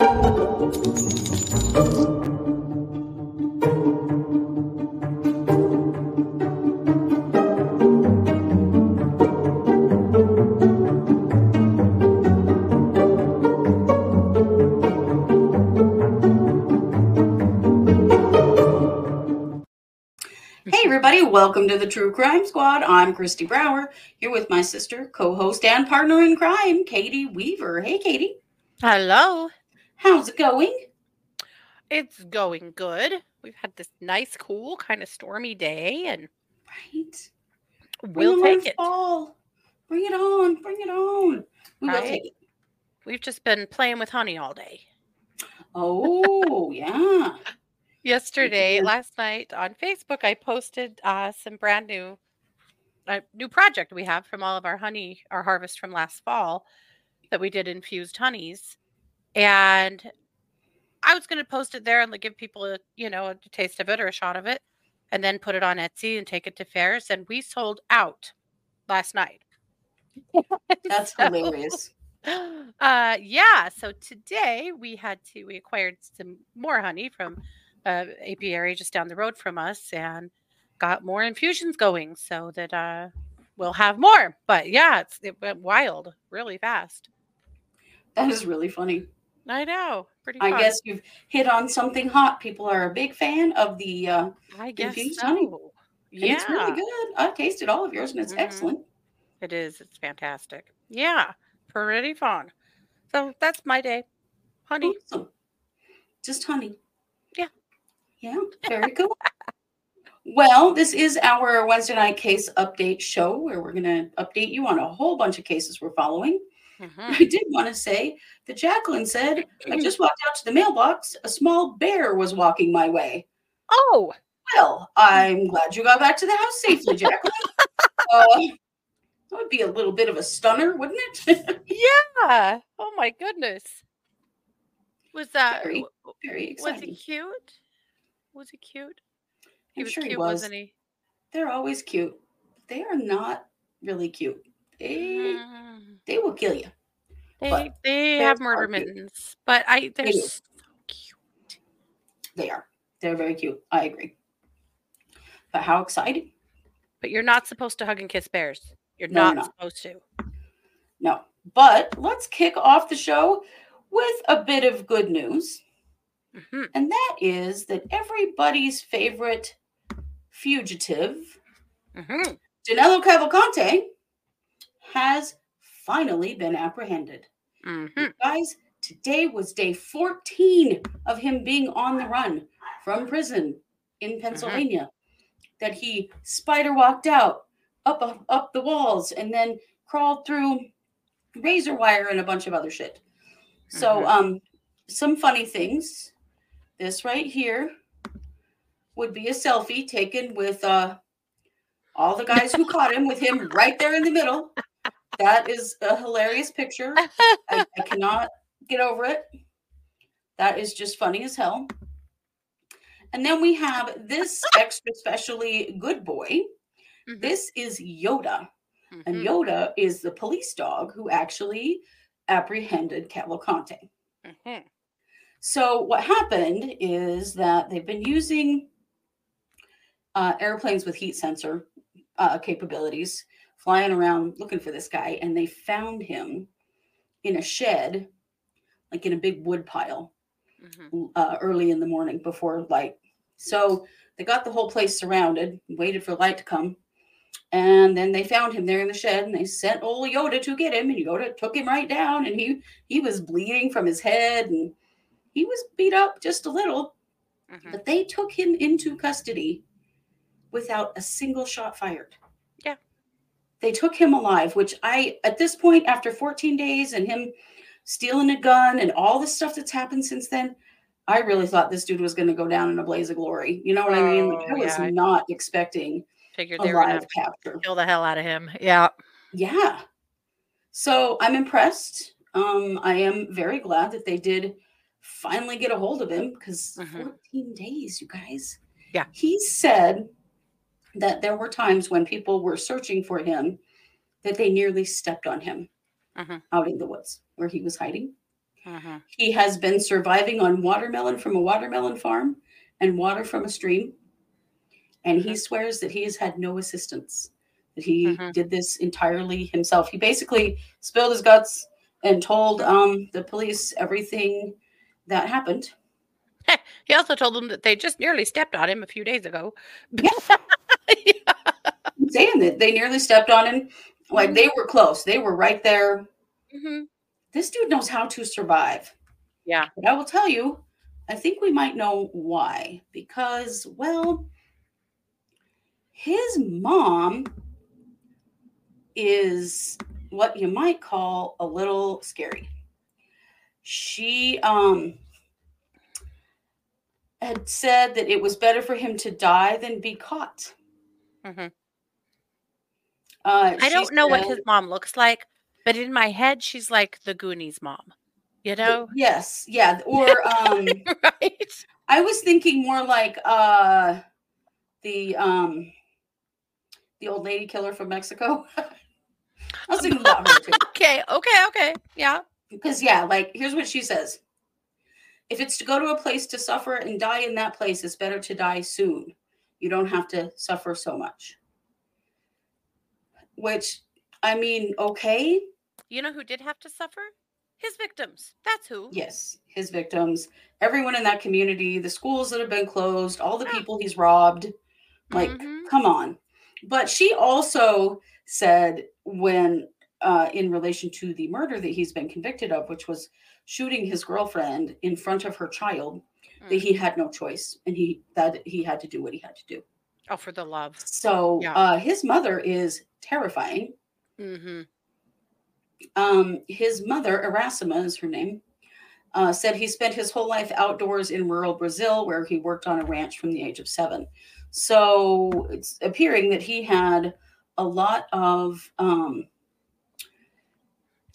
Hey, everybody, welcome to the True Crime Squad. I'm Christy Brower, here with my sister, co host, and partner in crime, Katie Weaver. Hey, Katie, Hello. How's it going? It's going good. We've had this nice, cool, kind of stormy day, and Right? we'll Bring take it. Fall. Bring it on. Bring it on. We will Right? take it. We've just been playing with honey all day. Oh, yeah. Yesterday, last night on Facebook, I posted uh, some brand new, uh, new project we have from all of our honey, our harvest from last fall, that we did infused honeys, and I was going to post it there and like, give people a, you know, a taste of it or a shot of it, and then put it on Etsy and take it to fairs, and we sold out last night. That's So- hilarious. uh yeah so today we had to we acquired some more honey from uh apiary just down the road from us and got more infusions going so that uh we'll have more but yeah it's it went wild really fast That is really funny. I know pretty I guess you've hit on something hot. People are a big fan of the, uh, i guess infused so honey. yeah it's really good. I've tasted all of yours and it's Mhm. excellent. it is it's fantastic yeah pretty fun so that's my day honey Awesome. Just honey. Yeah. Yeah, very cool. well, this is our Wednesday night case update show where we're going to update you on a whole bunch of cases we're following. Mhm. I did want to say that Jacqueline said, I just walked out to the mailbox. A small bear was walking my way. oh Well, I'm glad you got back to the house safely, Jacqueline. uh, that would be a little bit of a stunner, wouldn't it? yeah oh my goodness was that Very Very Was exciting. he cute? Was he cute? He I'm was sure he cute, was. wasn't he? They're always cute. They are not really cute. They Mm. they will kill you. They but they have murder mittens, but I they're they so cute. They are. They're very cute. I agree. But how exciting? But you're not supposed to hug and kiss bears. You're No, you're not, not. supposed to. No. But let's kick off the show with a bit of good news. hmm And that is that everybody's favorite fugitive, hmm Danilo Cavalcante, has finally been apprehended. hmm Guys, today was day 14 of him being on the run from prison in Pennsylvania. That he spider walked out up up the walls and then crawled through razor wire and a bunch of other shit. So Mhm. um some funny things. This right here would be a selfie taken with uh all the guys who caught him with him right there in the middle. That is a hilarious picture. I, I cannot get over it. That is just funny as hell. And then we have this extra specially good boy. Mhm. This is Yoda. And Mhm. Yoda is the police dog who actually apprehended Cavalcante. Mm-hmm. So what happened is that they've been using uh, airplanes with heat sensor uh, capabilities, flying around looking for this guy, and they found him in a shed, like in a big wood pile, Mhm. uh, early in the morning before light. So they got the whole place surrounded, waited for light to come, and then they found him there in the shed, and they sent old Yoda to get him, and Yoda took him right down, and he he was bleeding from his head, and he was beat up just a little, Mhm. but they took him into custody without a single shot fired. They took him alive, which I, at this point, after 14 days and him stealing a gun and all the stuff that's happened since then, I really thought this dude was going to go down in a blaze of glory. You know what I mean? Like, I Oh, was yeah. not expecting Figured a they were gonna live capture. kill the hell out of him. Yeah. Yeah. So I'm impressed. Um, I am very glad that they did finally get a hold of him because Mhm. 14 days, you guys. Yeah. He said that there were times when people were searching for him that they nearly stepped on him Mhm. out in the woods where he was hiding. Mhm. He has been surviving on watermelon from a watermelon farm and water from a stream. And he Mhm. swears that he has had no assistance, that he did this entirely himself. He basically spilled his guts and told um, the police everything that happened. He also told them that they just nearly stepped on him a few days ago. Yeah. I'm saying that they nearly stepped on him. Like they were close, they were right there. Mhm. This dude knows how to survive. Yeah. But I will tell you, I think we might know why. Because, well, his mom is what you might call a little scary. She um had said that it was better for him to die than be caught. Mhm. Uh, I don't know what his mom looks like, but in my head, she's like the Goonies mom. You know? Yes, yeah. Or um right? I was thinking more like uh the um the old lady killer from Mexico. I was thinking about her too. Okay, okay, okay. Yeah. Because yeah, like here's what she says. If it's to go to a place to suffer and die in that place, it's better to die soon. You don't have to suffer so much. Which I mean, okay, You know who did have to suffer? His victims. That's who. yes, his victims, everyone in that community, the schools that have been closed, all the Yeah. people he's robbed. Like, Mhm. come on. But she also said when uh, in relation to the murder that he's been convicted of, which was shooting his girlfriend in front of her child, that Mm. he had no choice and he that he had to do what he had to do. Oh, for the love. So Yeah. uh, his mother is terrifying. Mm-hmm. Um, his mother, Erasima is her name, uh, said he spent his whole life outdoors in rural Brazil, where he worked on a ranch from the age of seven. So it's appearing that he had a lot of um,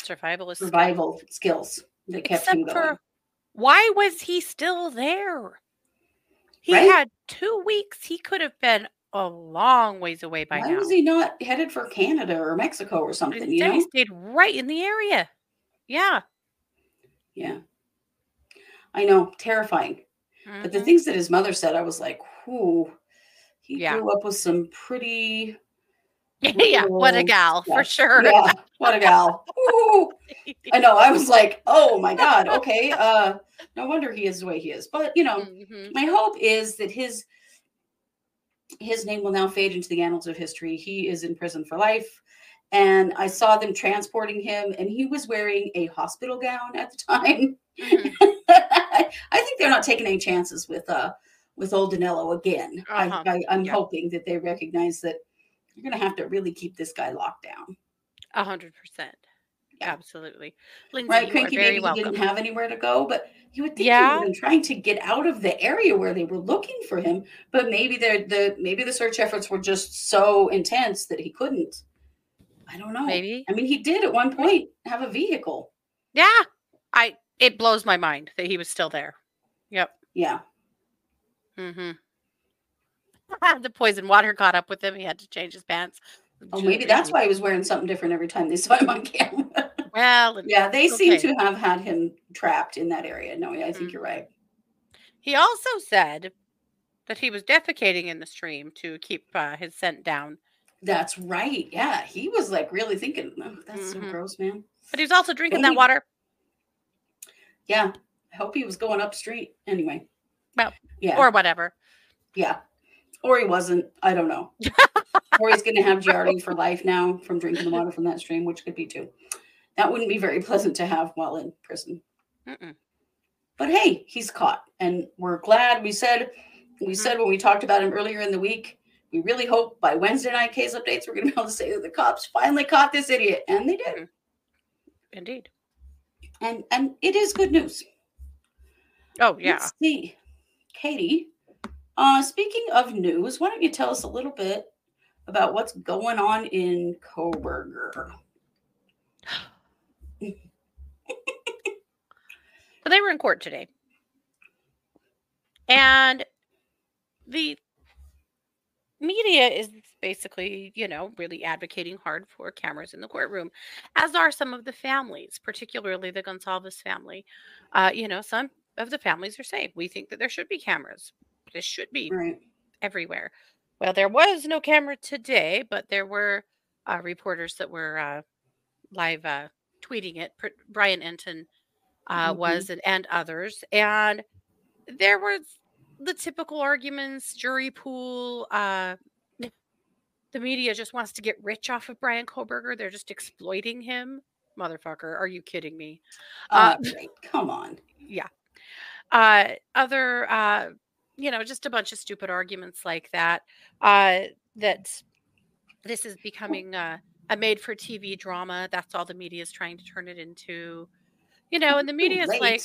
Survival survival skills that kept him Except going. for why was he still there? He Right? had two weeks. He could have been a long ways away by Why now. was he not headed for Canada or Mexico or something? You know? he stayed right in the area. Yeah. Yeah, I know, terrifying. But the Mhm. things that his mother said, I was like, "Whoo." He Yeah. grew up with some pretty yeah, what a little gal for sure. Yeah, what a gal. Ooh. I know. I was like, oh my God. Okay. Uh no wonder he is the way he is. But you know, Mhm. my hope is that his his name will now fade into the annals of history. He is in prison for life. And I saw them transporting him, and he was wearing a hospital gown at the time. Mhm. I think they're not taking any chances with uh with old Danilo again. Uh-huh. I, I, I'm Yeah. hoping that they recognize that you're going to have to really keep this guy locked down. A hundred percent. Absolutely. Lindsay, Right, Cranky he welcome. didn't have anywhere to go, but you would think he Yeah. would have been trying to get out of the area where they were looking for him. But maybe they're the maybe the search efforts were just so intense that he couldn't. I don't know. Maybe. I mean, he did at one point have a vehicle. Yeah. I it blows my mind that he was still there. Yep. Yeah. Mm-hmm. the poison water caught up with him. He had to change his pants. Oh, maybe that's why he was wearing something different every time they saw him on camera. Well, yeah, they seem to have had him trapped in that area. No, I think Mhm. you're right. he also said that he was defecating in the stream to keep uh, his scent down. That's right. Yeah, he was like really thinking, oh, that's so Mhm. gross, man. But he was also drinking that water. Yeah, I hope he was going up street anyway. Well, yeah, or whatever. yeah, or he wasn't. I don't know. or he's going to have Giardi for life now from drinking the water from that stream, which could be too. That wouldn't be very pleasant to have while in prison. Mm-mm. But hey, he's caught, and we're glad. We said, we mm-hmm. said when we talked about him earlier in the week, we really hope by Wednesday night case updates we're going to be able to say that the cops finally caught this idiot, and they did. Mm-hmm. Indeed. And and it is good news. Oh yeah. Let's see, Katie. Uh, speaking of news, why don't you tell us a little bit about what's going on in Kohberger? So they were in court today. And the media is basically, you know, really advocating hard for cameras in the courtroom, as are some of the families, particularly the Goncalves family. Uh, you know, some of the families are saying we think that there should be cameras. This should be Right. everywhere. Well, there was no camera today, but there were uh, reporters that were uh, live uh, tweeting it. Brian Entin uh, Mhm. was, and, and others, and there were the typical arguments: jury pool. Uh, the media just wants to get rich off of Brian Kohberger. They're just exploiting him. Motherfucker, are you kidding me? Uh, Uh. Come on. yeah uh other uh you know just a bunch of stupid arguments like that uh that this is becoming uh, a made for tv drama that's all the media is trying to turn it into you know and the media is like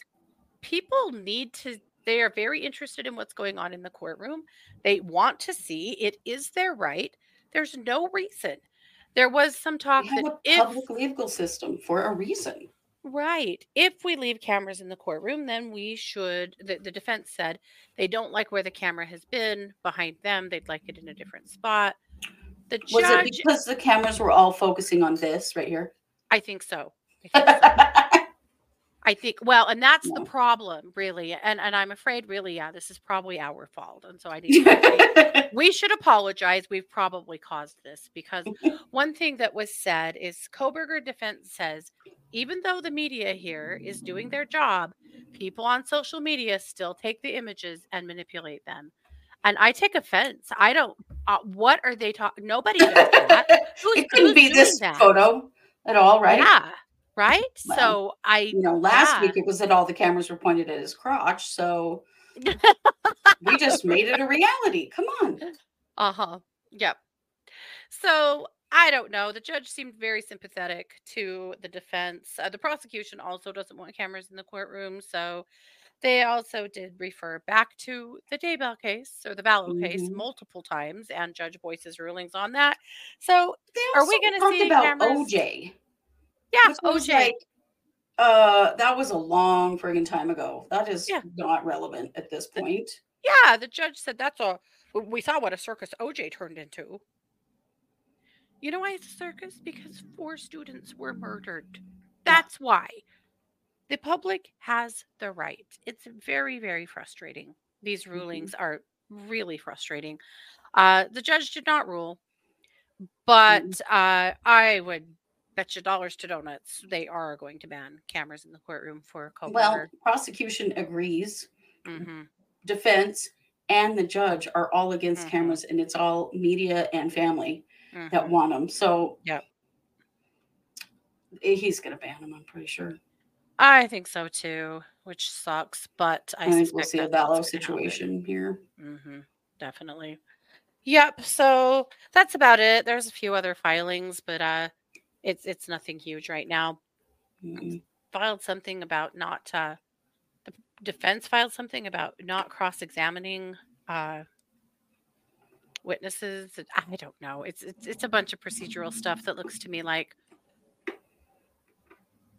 people need to they are very interested in what's going on in the courtroom they want to see it is their right there's no reason. There was some talk We have that a if public legal system for a reason. Right. If we leave cameras in the courtroom, then we should. The, the defense said they don't like where the camera has been behind them. They'd like it in a different spot. The Was it because the cameras were all focusing on this right here? I think so. I think, so. I think well, and that's Yeah. the problem, really. And and I'm afraid, really, yeah, this is probably our fault. And so I need to we should apologize. We've probably caused this because one thing that was said is Kohberger defense says even though the media here is doing their job, people on social media still take the images and manipulate them. And I take offense. I don't. Uh, what are they talking? Nobody does that. Who's, it couldn't be this that? photo at all, right? Yeah. Right. Well, so I. You know, last Yeah. week it was that all the cameras were pointed at his crotch, so we just made it a reality. Come on. Uh huh. Yep. So I don't know. The judge seemed very sympathetic to the defense. Uh, the prosecution also doesn't want cameras in the courtroom, so they also did refer back to the Daybell case or the Vallow case Mhm. multiple times, and Judge Boyce's rulings on that. So Are we gonna see about cameras? OJ? yeah, OJ. like, uh, that was a long friggin' time ago. That is Yeah. not relevant at this point. Yeah, the judge said that's a. We saw what a circus OJ turned into. You know why it's a circus? Because four students were murdered. That's why. The public has the right. It's very, very frustrating. These rulings are really frustrating. Uh, the judge did not rule, but uh, I would bet you dollars to donuts they are going to ban cameras in the courtroom for a Well, prosecution agrees. mm-hmm. Defense and the judge are all against Mhm. cameras, and it's all media and family that hmm want them. So, Yep. eh, he's going to ban him. I'm pretty sure. I think so too, which sucks, but I, I, think we'll see a happen. situation here. hmm definitely. Yep. So that's about it. There's a few other filings, but uh, it's it's nothing huge right now. Mm, Filed something about not uh, the defense filed something about not cross-examining uh, witnesses. I don't know. It's it's it's a bunch of procedural stuff that looks to me like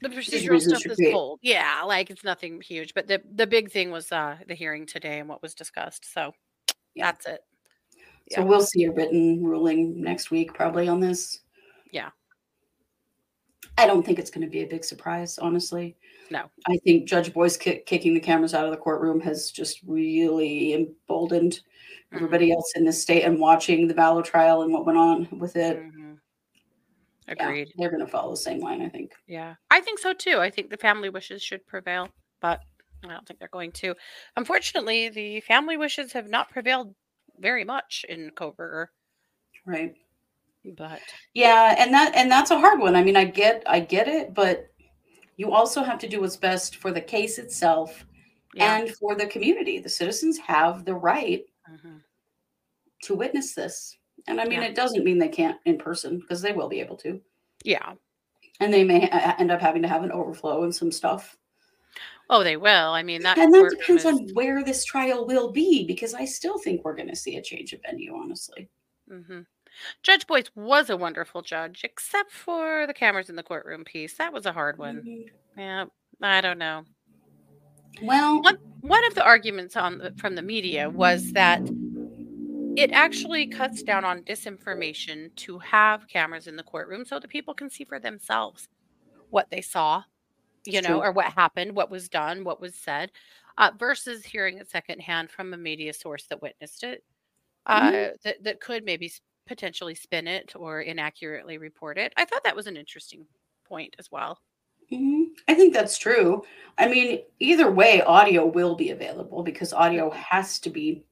the procedural stuff is cold. Yeah, like it's nothing huge. But the the big thing was uh, the hearing today and what was discussed. So Yeah. that's it. So we'll see a written ruling next week, probably on this. Yeah. I don't think it's going to be a big surprise, honestly. No. I think Judge Boyce kick, kicking the cameras out of the courtroom has just really emboldened Mm-hmm. everybody else in this state and watching the Vallow trial and what went on with it. Mhm. yeah, Agreed. they're going to follow the same line, I think. Yeah, I think so too. I think the family wishes should prevail, but I don't think they're going to. Unfortunately, the family wishes have not prevailed very much in Kohberger. Right. But Yeah, and that and that's a hard one. I mean, I get I get it, but you also have to do what's best for the case itself yeah, and for the community. The citizens have the right mhm. to witness this. And I mean, Yeah. it doesn't mean they can't in person because they will be able to. yeah. And they may ha- end up having to have an overflow and some stuff. Oh, they will. I mean, that and that depends on where this trial will be because I still think we're going to see a change of venue, honestly. Mhm. Judge Boyce was a wonderful judge, except for the cameras in the courtroom piece. That was a hard one. Mhm. Yeah, I don't know. Well, One one of the arguments on the, from the media was that it actually cuts down on disinformation to have cameras in the courtroom so that people can see for themselves what they saw, you know, true. or what happened, what was done, what was said, uh, versus hearing it secondhand from a media source that witnessed it, uh, Mhm. that, that could maybe potentially spin it or inaccurately report it. I thought that was an interesting point as well. Mhm. I think that's true. I mean, either way, audio will be available because audio has to be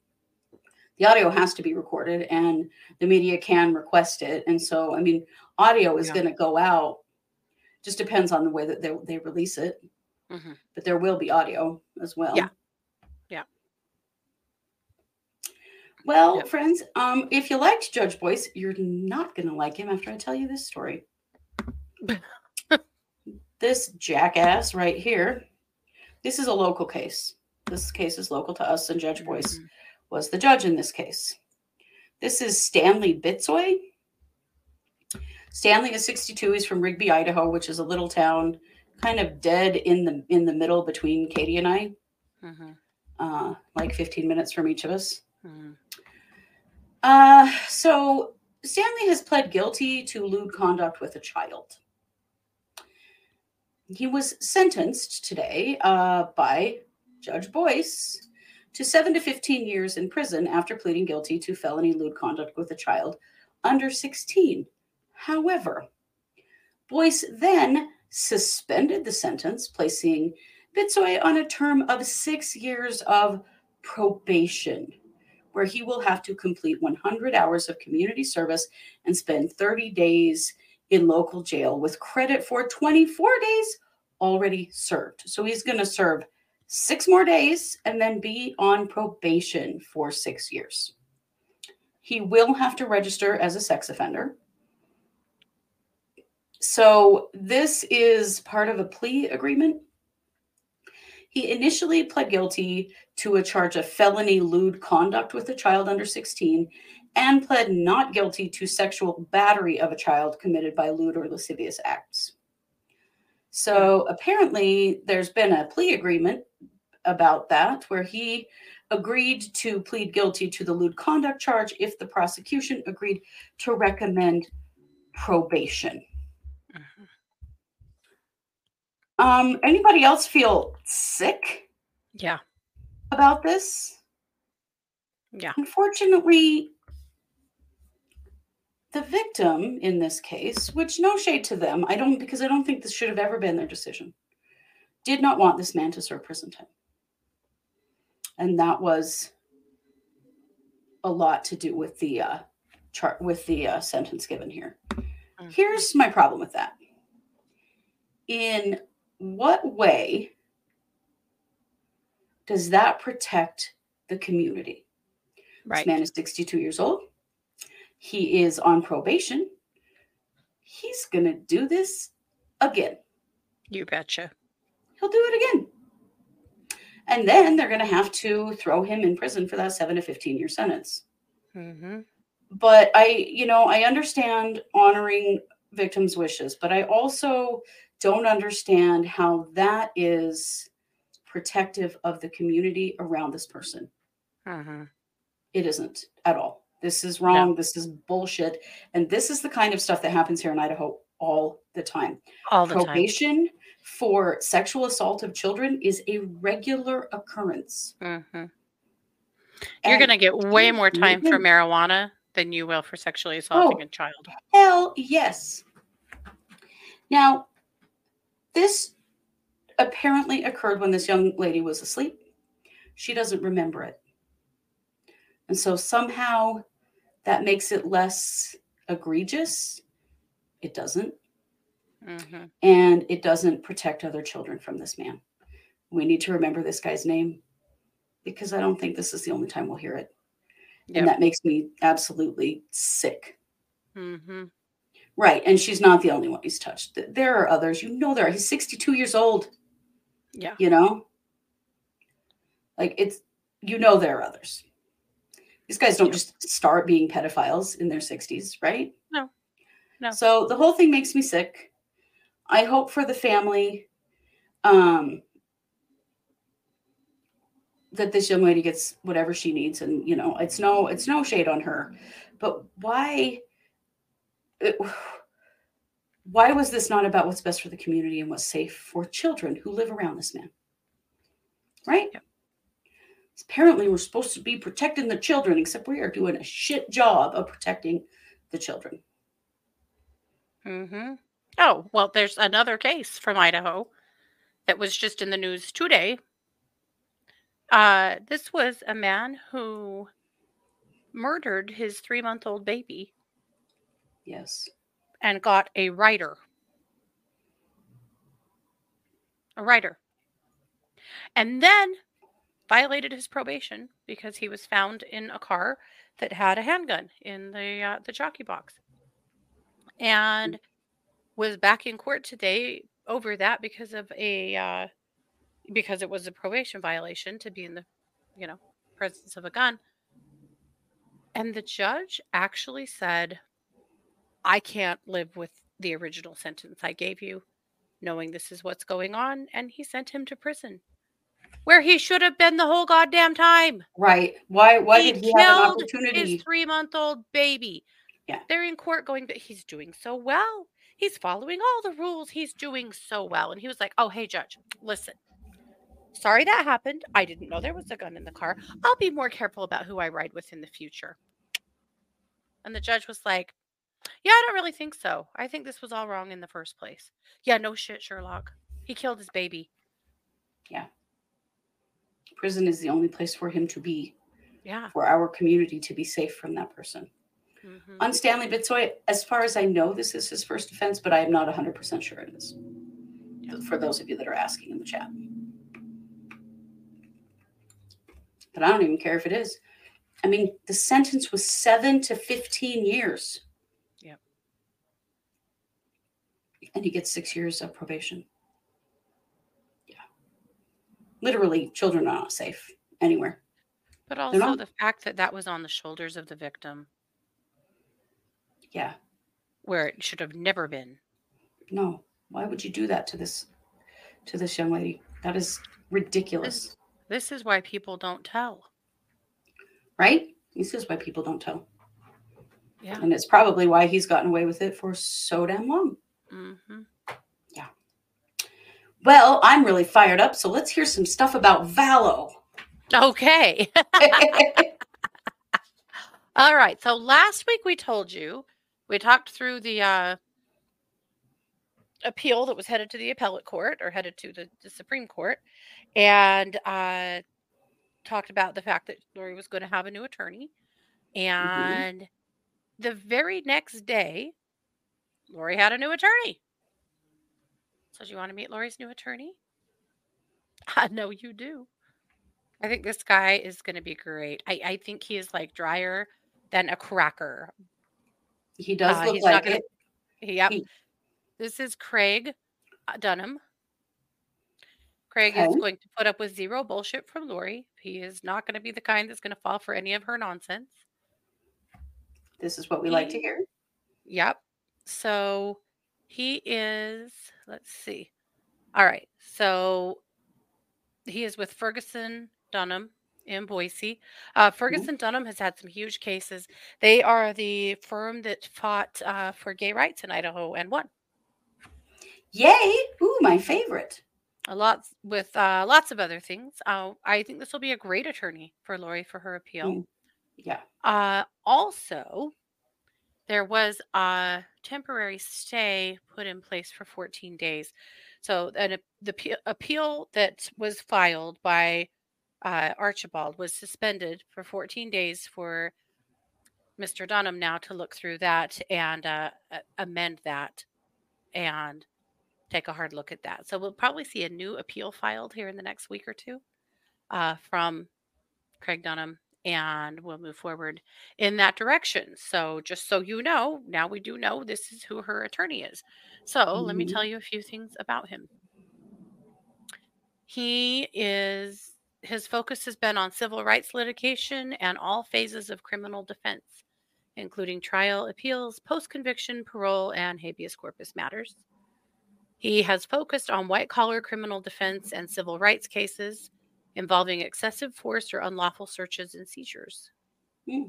the audio has to be recorded and the media can request it. And so, I mean, audio is Yeah. going to go out. Just depends on the way that they, they release it, hmm but there will be audio as well. Yeah. Well, Yeah. friends, um, if you liked Judge Boyce, you're not going to like him after I tell you this story. this jackass right here. This is a local case. This case is local to us, and Judge Boyce Mhm. was the judge in this case. This is Stanley Bitsoi. Stanley is 62. He's from Rigby, Idaho, which is a little town kind of dead in the in the middle between Katie and I, Mhm. uh, like 15 minutes from each of us. Mhm. Uh, so Stanley has pled guilty to lewd conduct with a child. He was sentenced today uh, by Judge Boyce to seven to 15 years in prison after pleading guilty to felony lewd conduct with a child under 16. However, Boyce then suspended the sentence, placing Bitsoi on a term of six years of probation where he will have to complete 100 hours of community service and spend 30 days in local jail with credit for 24 days already served. So he's going to serve six more days and then be on probation for six years. He will have to register as a sex offender. So this is part of a plea agreement. He initially pled guilty to a charge of felony lewd conduct with a child under 16 and pled not guilty to sexual battery of a child committed by lewd or lascivious acts. So apparently, there's been a plea agreement about that where he agreed to plead guilty to the lewd conduct charge if the prosecution agreed to recommend probation. Um, anybody else feel sick Yeah. about this? Yeah. Unfortunately, the victim in this case, which no shade to them, I don't because I don't think this should have ever been their decision, did not want this man to serve prison time. And that was a lot to do with the uh chart with the uh, sentence given here. Mhm. Here's my problem with that. In what way does that protect the community? right. This man is 62 years old. He is on probation. He's going to do this again. You betcha. He'll do it again. And then they're going to have to throw him in prison for that 7 to 15 year sentence. hmm But I, you know, I understand honoring victims' wishes, but I also don't understand how that is protective of the community around this person. hmm It isn't at all. This is wrong. This is bullshit. And this is the kind of stuff that happens here in Idaho all the time. All the time. Probation for sexual assault of children is a regular occurrence. hmm You're going to get way more time for marijuana than you will for sexually assaulting Oh. a child. Hell yes. Now, this apparently occurred when this young lady was asleep. She doesn't remember it. And so somehow that makes it less egregious. It doesn't. hmm And it doesn't protect other children from this man. We need to remember this guy's name because I don't think this is the only time we'll hear it. Yep. And that makes me absolutely sick. hmm Right. And she's not the only one he's touched. There are others. You know, there are. He's 62 years old, Yeah. you know? Like, it's, you know, there are others. These guys don't Yep. just start being pedophiles in their 60s, right? No. No. So the whole thing makes me sick. I hope for the family. Um, that this young lady gets whatever she needs, and you know, it's no, it's no shade on her, but why? It, why was this not about what's best for the community and what's safe for children who live around this man? Right? Apparently, we're supposed to be protecting the children, except we are doing a shit job of protecting the children. Mm-hmm. Oh, well, there's another case from Idaho that was just in the news today. Uh, this was a man who murdered his three month old baby Yes. and got a rider. A rider. And then violated his probation because he was found in a car that had a handgun in the uh, the jockey box. And was back in court today over that because of a uh, because it was a probation violation to be in the you know presence of a gun. And the judge actually said, I can't live with the original sentence I gave you, knowing this is what's going on. And he sent him to prison where he should have been the whole goddamn time. Right. Why? Why he did he have an opportunity? his three month old baby. Yeah. They're in court going, but he's doing so well. He's following all the rules. He's doing so well. And he was like, oh, hey, judge, listen. Sorry that happened. I didn't know there was a gun in the car. I'll be more careful about who I ride with in the future. And the judge was like, yeah, I don't really think so. I think this was all wrong in the first place. Yeah, no shit, Sherlock. He killed his baby. Yeah. Prison is the only place for him to be, Yeah. for our community to be safe from that person. Mhm. On Stanley Bitsoi, as far as I know, this is his first offense, but I am not 100% sure it is. Yeah. For those of you that are asking in the chat. But I don't even care if it is. I mean, the sentence was seven to 15 years. Yep. And he gets six years of probation. Yeah. Literally, children are not safe anywhere. But also not- the fact that that was on the shoulders of the victim, Yeah. where it should have never been. No. Why would you do that to this to this young lady? That is ridiculous. This is why people don't tell. right? This is why people don't tell. Yeah. And it's probably why he's gotten away with it for so damn long. Hmm Yeah. Well, I'm really fired up, so let's hear some stuff about Vallow. Okay. All right. So last week we told you we talked through the uh, appeal that was headed to the appellate court or headed to the, the Supreme Court, and uh, talked about the fact that Lori was going to have a new attorney. And the very next day, Lori had a new attorney. So, do you want to meet Lori's new attorney? I know you do. I think this guy is going to be great. I, I think he is like drier than a cracker. he does Uh, look like gonna- it. Yep. He- This is Craig uh, Durham. Craig is going to put up with zero bullshit from Lori. He is not going to be the kind that's going to fall for any of her nonsense. This is what we like to hear. Yep. So he is, let's see. All right. So he is with Ferguson Durham in Boise. Uh, Ferguson Durham has had some huge cases. They are the firm that fought uh, for gay rights in Idaho and won. Yay! Ooh, my favorite. A lot with uh, lots of other things. Uh, I think this will be a great attorney for Lori for her appeal. Mm. Yeah. Uh, also, there was a temporary stay put in place for 14 days. So, an, the pe- appeal that was filed by uh, Archibald was suspended for 14 days for Mr. Durham now to look through that and uh, amend that and take a hard look at that. So, we'll probably see a new appeal filed here in the next week or two uh, from Craig Durham and we'll move forward in that direction. So, just so you know, now we do know this is who her attorney is. So, let me Mhm. tell you a few things about him. He is, his focus has been on civil rights litigation and all phases of criminal defense, including trial, appeals, post conviction, parole, and habeas corpus matters. He has focused on white collar criminal defense and civil rights cases, involving excessive force or unlawful searches and seizures. Hmm.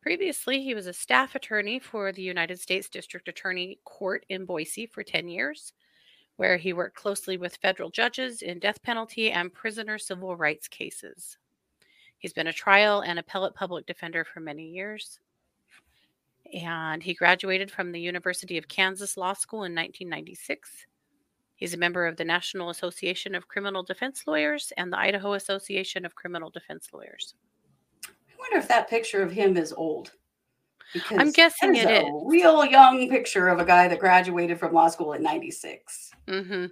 Previously, he was a staff attorney for the United States District Attorney Court in Boise for 10 years, where he worked closely with federal judges in death penalty and prisoner civil rights cases. He's been a trial and appellate public defender for many years. And he graduated from the University of Kansas Law School in 1996. He's a member of the National Association of Criminal Defense Lawyers and the Idaho Association of Criminal Defense Lawyers. I wonder if that picture of him is old. Because I'm guessing it a is. real young picture of a guy that graduated from law school in 96. Mm-hmm.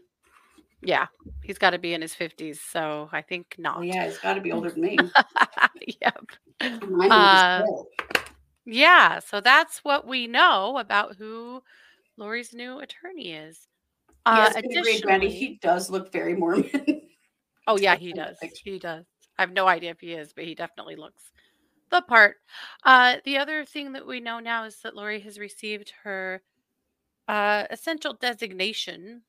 Yeah, he's got to be in his 50s, so I think not. Oh, yeah, he's got to be older than me. yep. Uh, was 12. Yeah, so that's what we know about who Lori's new attorney is. Uh, yes, I agree, Brandy. He does look very Mormon. oh yeah, he does. He does. I have no idea if he is, but he definitely looks the part. Uh, the other thing that we know now is that Lori has received her uh, essential designation.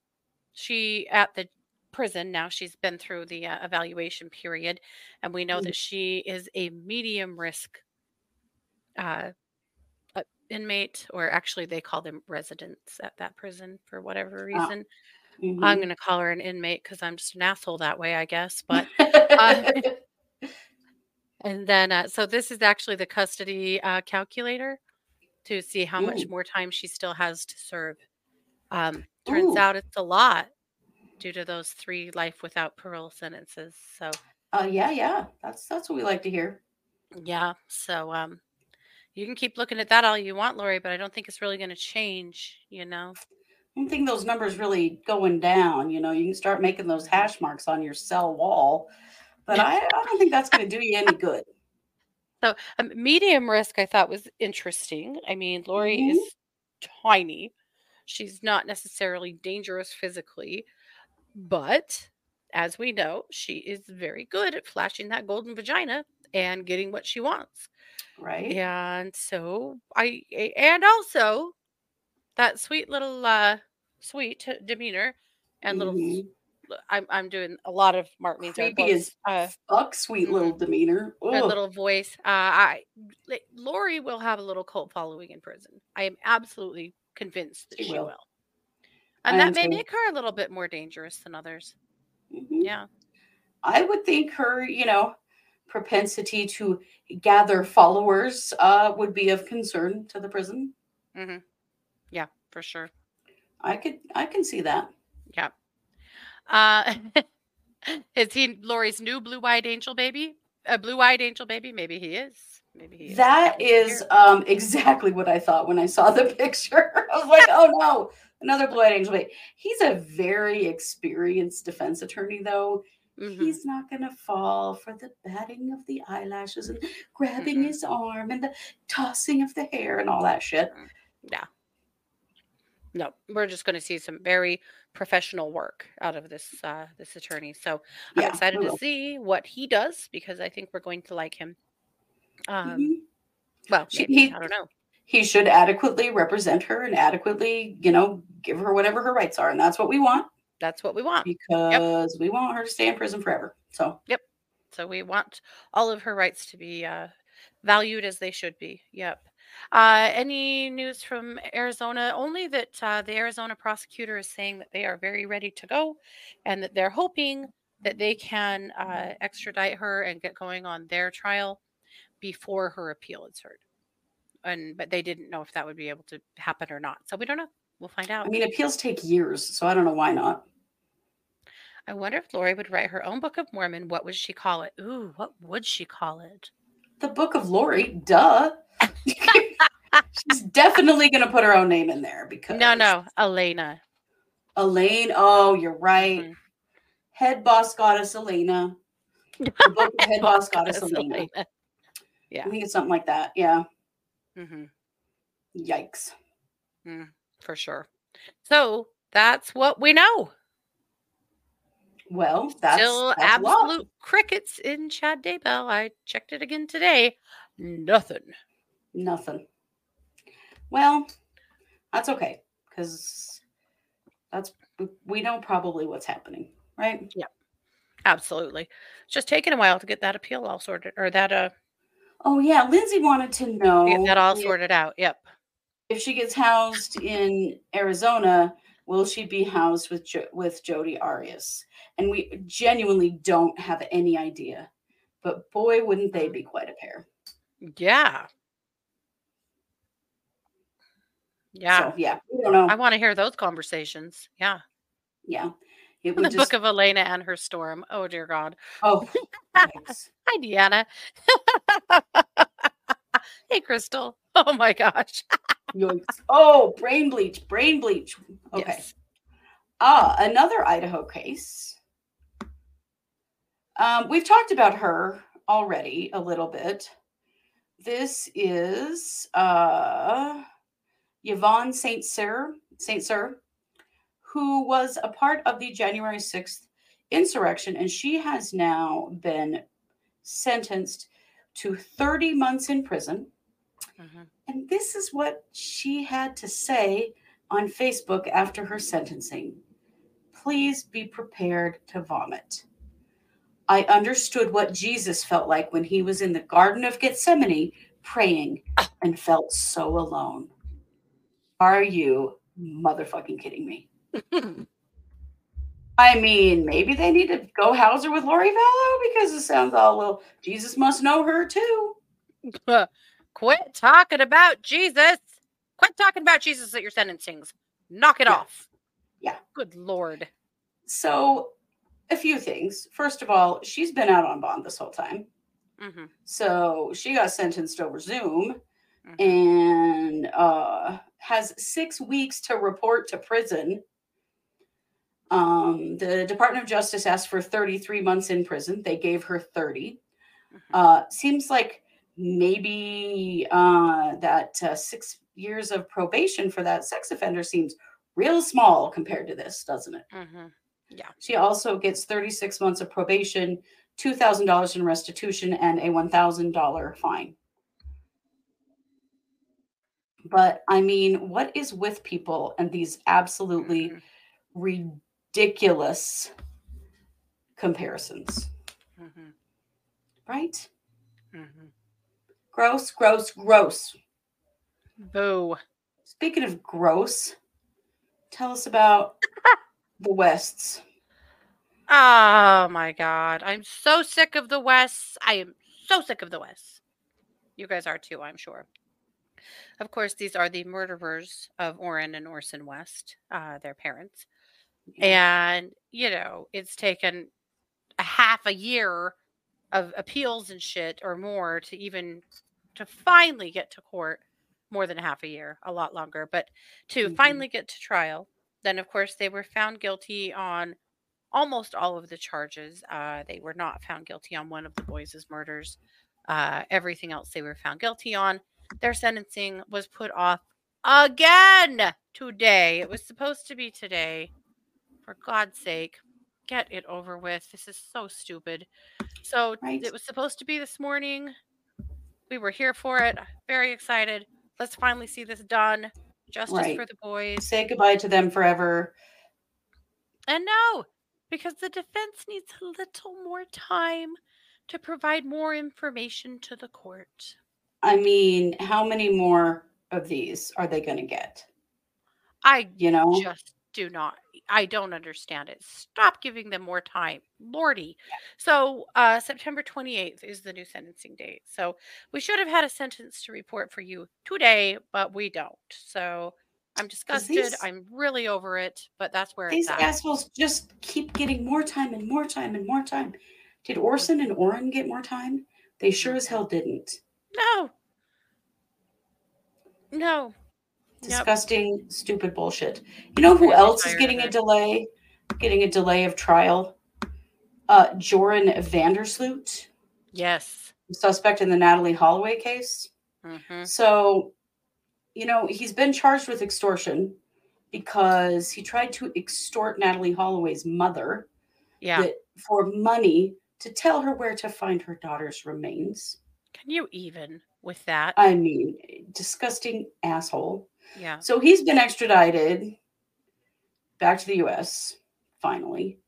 She at the prison now. She's been through the uh, evaluation period, and we know Mhm. that she is a medium risk uh, inmate, or actually they call them residents at that prison for whatever Ah, reason. Mhm. I'm going to call her an inmate because I'm just an asshole that way, I guess. But uh, and then, uh, so this is actually the custody uh, calculator to see how much more time she still has to serve. Um, turns Ooh. out it's a lot due to those three life without parole sentences. So uh, yeah, yeah, that's that's what we like to hear. yeah, so um, you can keep looking at that all you want, Lori, but I don't think it's really going to change. You know. I don't think those numbers really going down. You know, you can start making those hash marks on your cell wall, but I, I don't think that's going to do you any good. So um, medium risk, I thought was interesting. I mean, Lori Mhm. is tiny. She's not necessarily dangerous physically, but as we know, she is very good at flashing that golden vagina and getting what she wants. Right? And so I, and also that sweet little, uh, sweet demeanor and little. Mhm. I'm I'm doing a lot of Mark means Creepy as uh, Fuck, sweet little demeanor. Ugh. little voice. Uh, I Lori will have a little cult following in prison. I am absolutely convinced that She she, will. will. And I that may too. make her a little bit more dangerous than others. Mhm. Yeah. I would think her, you know, propensity to gather followers uh, would be of concern to the prison. hmm Yeah, for sure. I could, I can see that. Yeah. Uh, is he Lori's new blue-eyed angel baby? A blue-eyed angel baby? Maybe he is. Maybe he is. That is um, exactly what I thought when I saw the picture. I was like, oh no, another blue-eyed angel. baby. He's a very experienced defense attorney, though. Mhm. He's not going to fall for the batting of the eyelashes and grabbing Mm-mm. his arm and the tossing of the hair and all that shit. Yeah. No, we're just going to see some very professional work out of this uh, this attorney. So I'm Yeah, excited to see what he does because I think we're going to like him. Um, Mhm. Well, maybe he- I don't know. He should adequately represent her and adequately, you know, give her whatever her rights are. And that's what we want That's what we want. because we want her to stay in prison forever. So, yep. So we want all of her rights to be uh, valued as they should be. Yep. Uh, any news from Arizona? Only that uh, the Arizona prosecutor is saying that they are very ready to go, and that they're hoping that they can uh, extradite her and get going on their trial before her appeal is heard. And but they didn't know if that would be able to happen or not. So we don't know. We'll find out. I mean, appeals take years. So I don't know why not. I wonder if Lori would write her own Book of Mormon. What would she call it? Ooh, what would she call it? The Book of Lori, duh. She's definitely going to put her own name in there because No, no, Elena. Elaine. Oh, you're right. Mhm. Head boss goddess Elena. The book of head boss goddess Elena. Elena. Yeah. I think it's something like that. Yeah. hmm Yikes. For sure. So that's what we know. Well, that's, Still that's absolute crickets in Chad Daybell. I checked it again today. Nothing. Nothing. Well, that's okay because that's we know probably what's happening, right? Yeah, absolutely. It's just taking a while to get that appeal all sorted or that uh Oh yeah, Lindsay wanted to know get that all sorted out. Yep. If she gets housed in Arizona, will she be housed with jo- with Jodi Arias? And we genuinely don't have any idea. But boy, wouldn't they be quite a pair. Yeah. Yeah. So yeah, we don't know. I want to hear those conversations. Yeah. yeah. It The just book of Elena and her storm. Oh dear God. oh. Hi, Deanna. hey, Crystal. Oh my gosh. Oh, brain bleach, brain bleach. Okay. Yes. Ah, another Idaho case. Um, we've talked about her already a little bit. This is uh, Yvonne Saint Cyr, Saint Cyr, who was a part of the January 6th insurrection, and she has now been sentenced to 30 months in prison. Mhm. And this is what she had to say on Facebook after her sentencing. Please be prepared to vomit. I understood what Jesus felt like when he was in the Garden of Gethsemane praying and felt so alone. Are you motherfucking kidding me? I mean, maybe they need to go house her with Lori Vallow because it sounds all well. Jesus must know her too. Quit talking about Jesus. Quit talking about Jesus at your sentencings. Knock it Yeah. off. Yeah. Good Lord. So, a few things. First of all, she's been out on bond this whole time. hmm So she got sentenced over Zoom Mhm. and uh, has six weeks to report to prison. Um, the Department of Justice asked for 33 months in prison. They gave her 30. Mhm. Uh, seems like maybe uh, that uh, six years of probation for that sex offender seems real small compared to this, doesn't it? hmm She also gets 36 months of probation, $2,000 in restitution, and a $1,000 fine. But I mean, what is with people and these absolutely Mhm. ridiculous comparisons, hmm right? Gross, gross, gross. Boo. Speaking of gross, tell us about the Wests. Oh my God. I'm so sick of the Wests. I am so sick of the Wests. You guys are too, I'm sure. Of course, these are the murderers of Orrin and Orson West, uh, their parents. And, you know, it's taken a half a year of appeals and shit or more to even to finally get to court more than half a year, a lot longer, but to Mhm. finally get to trial. Then, of course, they were found guilty on almost all of the charges. Uh, they were not found guilty on one of the boys' murders. Uh, everything else they were found guilty on. Their sentencing was put off again today. It was supposed to be today. For God's sake, get it over with. This is so stupid. So Right. it was supposed to be this morning. We were here for it. Very excited. Let's finally see this done. Justice Right. for the boys. Say goodbye to them forever. And no, because the defense needs a little more time to provide more information to the court. I mean, how many more of these are they going to get? I You know? just do not I don't understand it. Stop giving them more time. Lordy. So uh September 28th is the new sentencing date. So we should have had a sentence to report for you today, but we don't. So I'm disgusted. these- I'm really over it, but that's where These assholes just keep getting more time and more time and more time. Did Orson and Orrin get more time? They sure as hell didn't. No. No. Yep. Disgusting, stupid bullshit. You know who else is getting a delay? Getting a delay of trial? Uh, Joran van der Sloot, Yes. suspect in the Natalee Holloway case. hmm So, you know, he's been charged with extortion because he tried to extort Natalee Holloway's mother Yeah. that, for money to tell her where to find her daughter's remains. Can you even with that? I mean, disgusting asshole. Yeah. So he's been extradited back to the US finally.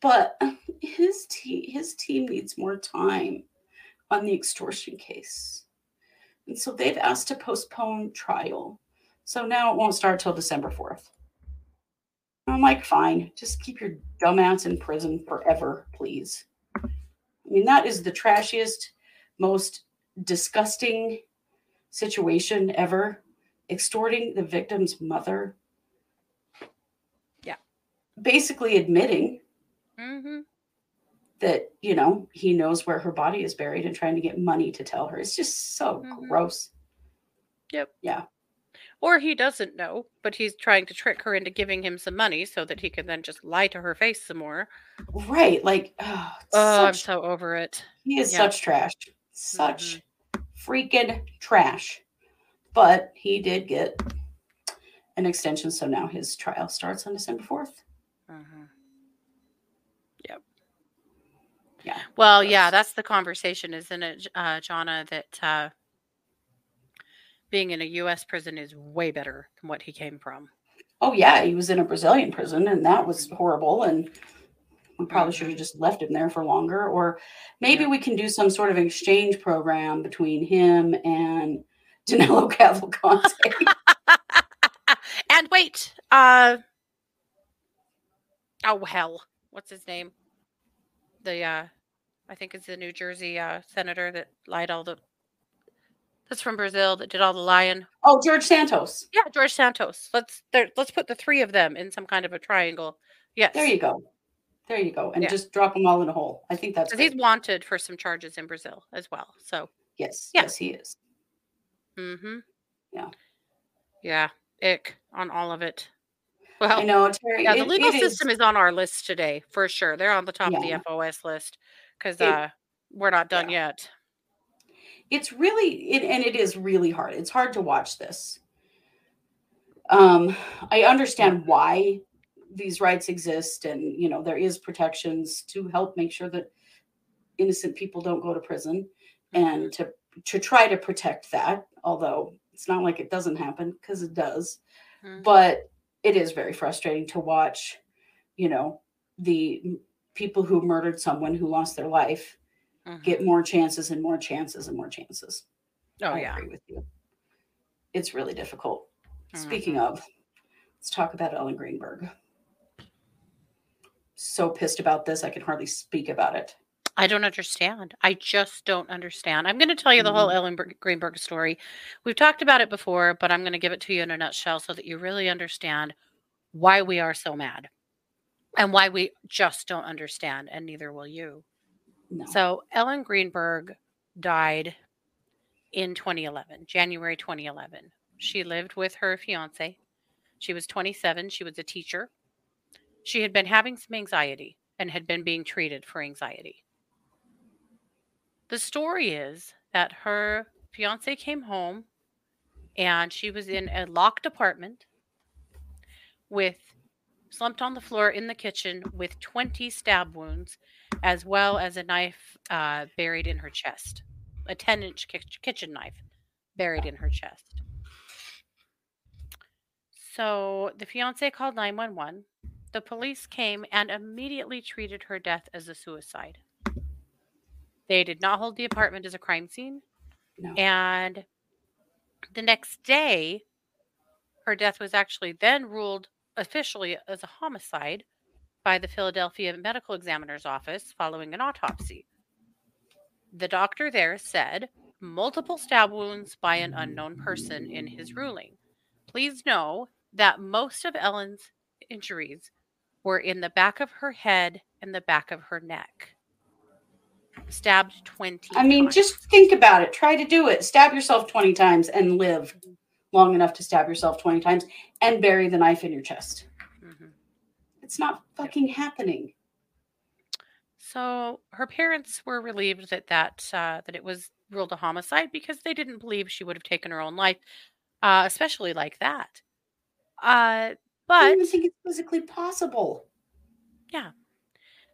But his team his team needs more time on the extortion case. And so they've asked to postpone trial. So now it won't start till December 4th. I'm like, fine, just keep your dumb ass in prison forever, please. I mean, that is the trashiest, most disgusting situation ever. Extorting the victim's mother. Yeah. Basically admitting Mm-hmm. that, you know, he knows where her body is buried and trying to get money to tell her. It's just so Mhm. gross. Yep. Yeah. Or he doesn't know, but he's trying to trick her into giving him some money so that he can then just lie to her face some more. Right. Like, oh, Oh, I'm so over it. he is yeah. such trash. Such freaking trash. But he did get an extension. So now his trial starts on December 4th. Mhm. Yep. Yeah. Well, yeah, that's the conversation, isn't it, J- uh, Jonna? That uh, being in a U.S. prison is way better than what he came from. Oh, yeah. He was in a Brazilian prison and that was horrible. And we probably should have just left him there for longer. Or maybe Yeah. we can do some sort of exchange program between him and Danilo Cavalcante. and wait, uh, oh hell, what's his name? The uh, I think it's the New Jersey uh, senator that lied all the. That's from Brazil that did all the lying. oh, George Santos. Yeah, George Santos. Let's there. Let's put the three of them in some kind of a triangle. Yes, There you go. There you go. And Yeah. just drop them all in a hole. I think that's he's wanted for some charges in Brazil as well. So, yes. Yeah. Yes, he is. Mm-hmm. Yeah. yeah, ick on all of it. Well, I know, Terry. Yeah, the it- legal it system is on our list today for sure. They're on the top Yeah. of the FOS list because uh, we're not done yeah. yet. it's really it, and it is really hard it's hard to watch this um i understand why these rights exist and you know there is protections to help make sure that innocent people don't go to prison and to to try to protect that although it's not like it doesn't happen because it does Mhm. but it is very frustrating to watch you know the people who murdered someone who lost their life Mhm. get more chances and more chances and more chances oh I yeah. agree with you. It's really difficult. Speaking Mhm. of, let's talk about Ellen Greenberg. So pissed about this, I can hardly speak about it. I don't understand. I just don't understand. I'm going to tell you the whole Mhm. Ellen Greenberg story. We've talked about it before, but I'm going to give it to you in a nutshell so that you really understand why we are so mad and why we just don't understand, and neither will you. No. So Ellen Greenberg died in 2011, January 2011. She lived with her fiance. She was 27. She was a teacher. She had been having some anxiety and had been being treated for anxiety. The story is that her fiance came home and she was in a locked apartment with slumped on the floor in the kitchen with 20 stab wounds as well as a knife uh, buried in her chest, a 10 inch kitchen knife buried in her chest. So the fiance called 911. The police came and immediately treated her death as a suicide. They did not hold the apartment as a crime scene. No. And the next day, her death was actually then ruled officially as a homicide by the Philadelphia Medical Examiner's Office following an autopsy. The doctor there said multiple stab wounds by an unknown person in his ruling. Please know that most of Ellen's injuries were in the back of her head and the back of her neck. Stabbed 20 I mean, times. just think about it. Try to do it. Stab yourself 20 times and live long enough to stab yourself 20 times and bury the knife in your chest. Mhm. It's not fucking happening. So her parents were relieved that that uh, that it was ruled a homicide because they didn't believe she would have taken her own life, uh, especially like that. Uh, I but don't even think it's physically possible.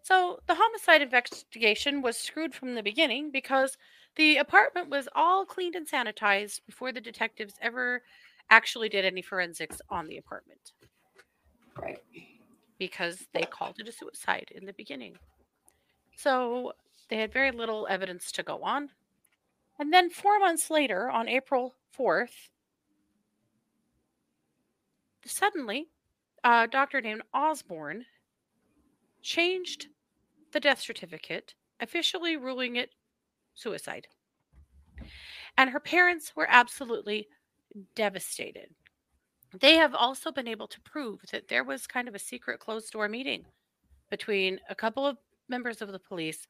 So the homicide investigation was screwed from the beginning because the apartment was all cleaned and sanitized before the detectives ever actually did any forensics on the apartment Right. because they called it a suicide in the beginning. So they had very little evidence to go on. And then four months later, on April 4th, suddenly a doctor named Osborne changed the death certificate, officially ruling it suicide. And her parents were absolutely devastated. They have also been able to prove that there was kind of a secret closed door meeting between a couple of members of the police,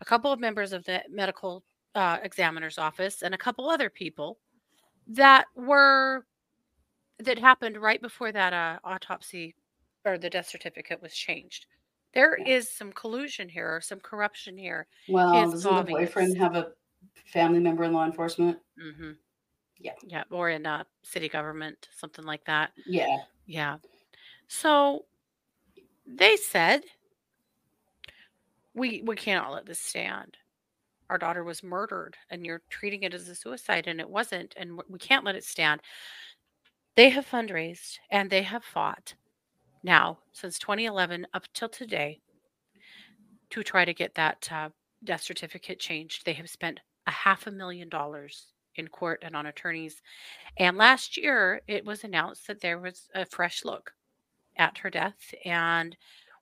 a couple of members of the medical uh, examiner's office, and a couple other people that were that happened right before that uh, autopsy or the death certificate was changed. There Yeah. is some collusion here or some corruption here. Well, It's doesn't the boyfriend have a family member in law enforcement? hmm Yeah. Yeah. Or in uh, city government, something like that. Yeah. Yeah. So they said, we we cannot let this stand. Our daughter was murdered, and you're treating it as a suicide, and it wasn't, and we can't let it stand. They have fundraised and they have fought now since 2011 up till today to try to get that uh, death certificate changed. They have spent a half a million dollars in court and on attorneys. And last year, it was announced that there was a fresh look at her death, and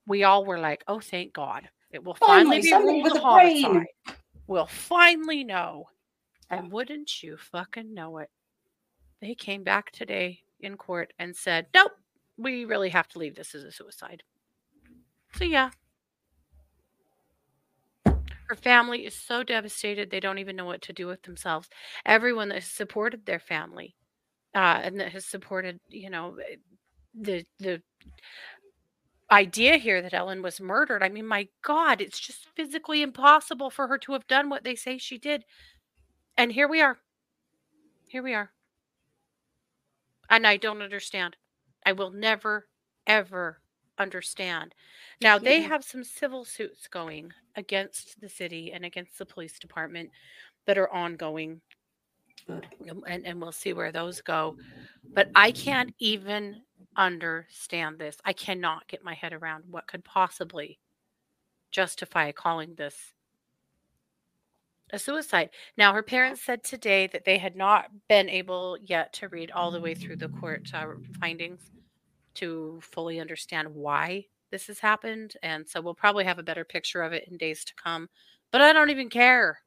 we all were like, "Oh, thank God! It will finally, Finally, be ruled with a a brain." homicide. We'll finally know." And wouldn't you fucking know it? They came back today in court and said, "Nope, we really have to leave this as a suicide." So yeah, her family is so devastated they don't even know what to do with themselves. Everyone that has supported their family uh, and that has supported, you know, eh, the the idea here that Ellen was murdered. I mean, my God, it's just physically impossible for her to have done what they say she did. And here we are. Here we are. And I don't understand. I will never, ever understand. Now, they have some civil suits going against the city and against the police department that are ongoing. And, and we'll see where those go. But I can't even understand this. I cannot get my head around what could possibly justify calling this a suicide. Now, her parents said today that they had not been able yet to read all the way through the court uh, findings to fully understand why this has happened. And so we'll probably have a better picture of it in days to come. But I don't even care.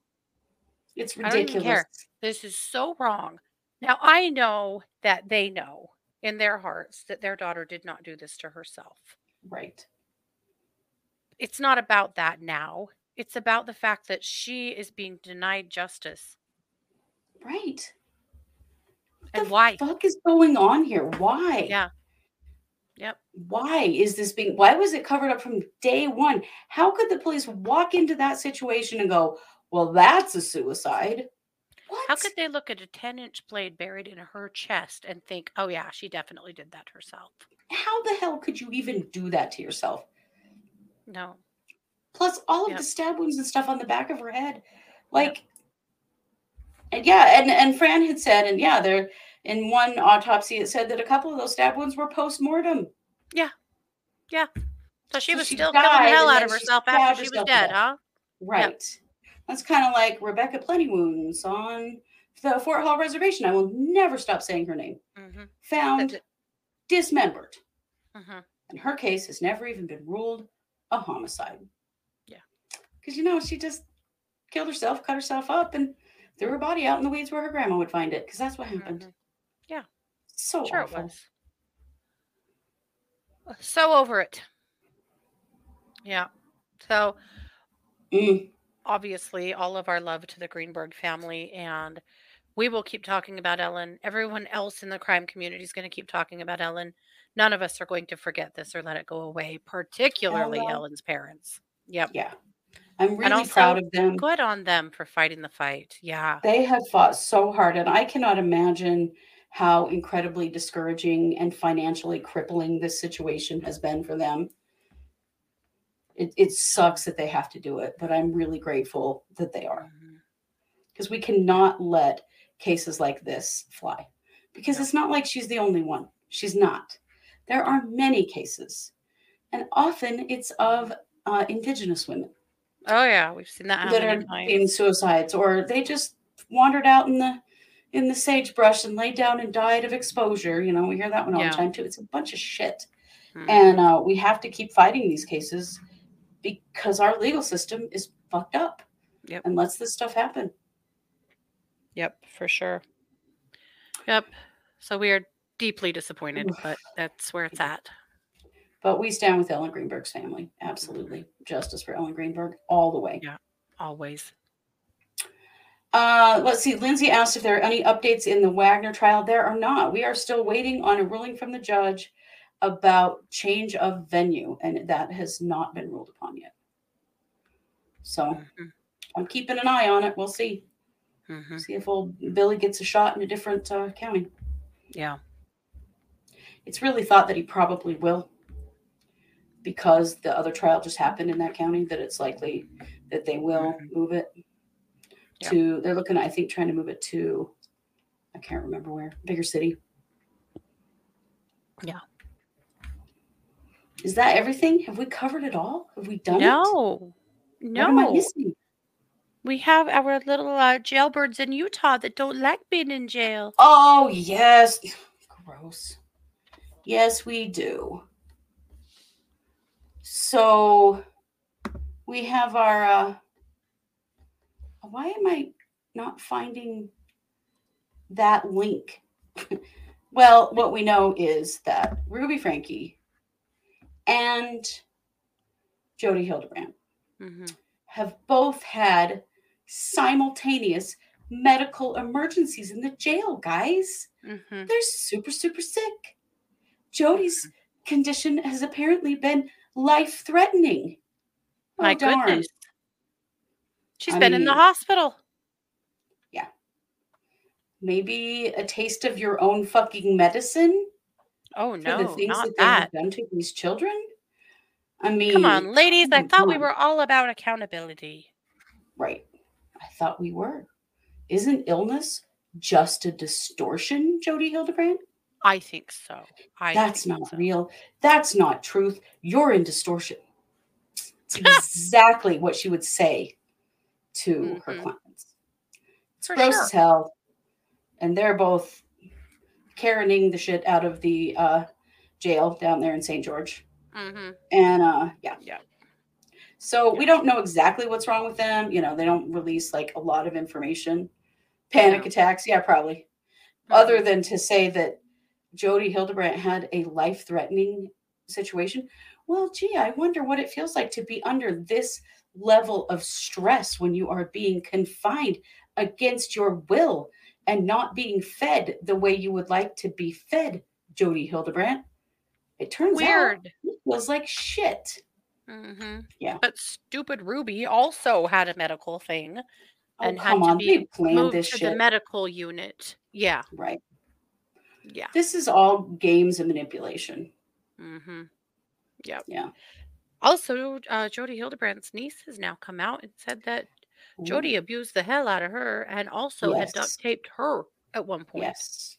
It's I don't even ridiculous. care. This is so wrong. Now, I know that they know in their hearts that their daughter did not do this to herself. Right. It's not about that now. It's about the fact that she is being denied justice. Right. What And the why? fuck is going on here? Why? Yeah. Yep. Why is this being why was it covered up from day one? How could the police walk into that situation and go, Well, that's a suicide? What? How could they look at a 10 inch blade buried in her chest and think, oh, yeah, she definitely did that herself? how the hell could you even do that to yourself? No. Plus all of Yep. the stab wounds and stuff on the back of her head. Like and yeah, and, and Fran had said, and yeah, there in one autopsy it said that a couple of those stab wounds were post-mortem. Yeah. Yeah. So she So was she still killing the hell out of herself after she was dead, huh? Right. That's kind of like Rebecca Plenty Wounds on the Fort Hall Reservation. I will never stop saying her name. Mm-hmm. Found dismembered. Mm-hmm. And her case has never even been ruled a homicide. Because, you know, she just killed herself, cut herself up, and threw her body out in the weeds where her grandma would find it. Because that's what happened. Yeah. So Sure, awful. So over it. Yeah. So Mm, obviously, all of our love to the Greenberg family, and we will keep talking about Ellen. Everyone else in the crime community is going to keep talking about Ellen. None of us are going to forget this or let it go away, particularly no. Ellen's parents. Yep. yeah. I'm really proud of them. Good on them for fighting the fight. Yeah. They have fought so hard, and I cannot imagine how incredibly discouraging and financially crippling this situation has been for them. It, it sucks that they have to do it, but I'm really grateful that they are because we cannot let cases like this fly because No. it's not like she's the only one. She's not. There are many cases, and often it's of uh, Indigenous women. Oh yeah, we've seen that that are being suicides, or they just wandered out in the in the sagebrush and laid down and died of exposure. You know, we hear that one all Yeah. the time too. It's a bunch of shit, Mhm. and uh, we have to keep fighting these cases because our legal system is fucked up Yep. and lets this stuff happen. Yep, for sure. Yep. So we are deeply disappointed, but that's where it's at. But we stand with Ellen Greenberg's family. Absolutely, justice for Ellen Greenberg all the way. Yeah. Always. Uh, let's see. Lindsay asked if there are any updates in the Wagner trial. There are not. We are still waiting on a ruling from the judge about change of venue, and that has not been ruled upon yet. So Mhm. I'm keeping an eye on it. We'll see. Mhm. See if old Billy gets a shot in a different uh, county. Yeah. It's really thought that he probably will, because the other trial just happened in that county. That it's likely that they will Mhm. move it Yeah. to. They're looking, at, I think, trying to move it to. I can't remember where. Bigger city. Yeah. Is that everything? Have we covered it all? Have we done it? No. What am I No. We have our little uh, jailbirds in Utah that don't like being in jail. Oh yes. Gross. Yes, we do. So we have our uh why am I not finding that link? well, what we know is that Ruby Franke and Jodi Hildebrandt hmm have both had simultaneous medical emergencies in the jail, guys. hmm They're super, super sick. Jodi's condition has apparently been life threatening. Oh, my goodness. She's I been in the hospital. Yeah. Maybe a taste of your own fucking medicine Oh for no, the things not that they have done to these children. I mean, Come on, ladies. Oh I come thought we were all about accountability. right. I thought we were. Isn't illness just a distortion, Jodi Hildebrandt? I think so. I That's think not so. real. That's not truth. You're in distortion. It's exactly what she would say to her Mhm. clients. It's For gross sure. as hell. And they're both Karening the shit out of the uh, jail down there in St. George. hmm And uh, yeah. Yeah. So we don't know exactly what's wrong with them. You know, they don't release like a lot of information. Panic Yeah. attacks, yeah, probably. Other than to say that Jodi Hildebrandt had a life threatening situation. Well, gee, I wonder what it feels like to be under this level of stress when you are being confined against your will and not being fed the way you would like to be fed, Jodi Hildebrandt. It turns out weird. it feels like shit. hmm Yeah. But stupid Ruby also had a medical thing Oh, and had to on. be moved to shit. the medical unit. Yeah. right. Yeah. This is all games and manipulation. hmm Yep. Yeah. Also, uh, Jodi Hildebrandt's niece has now come out and said that Ooh, Jodi abused the hell out of her and also had duct taped her at one point. Yes.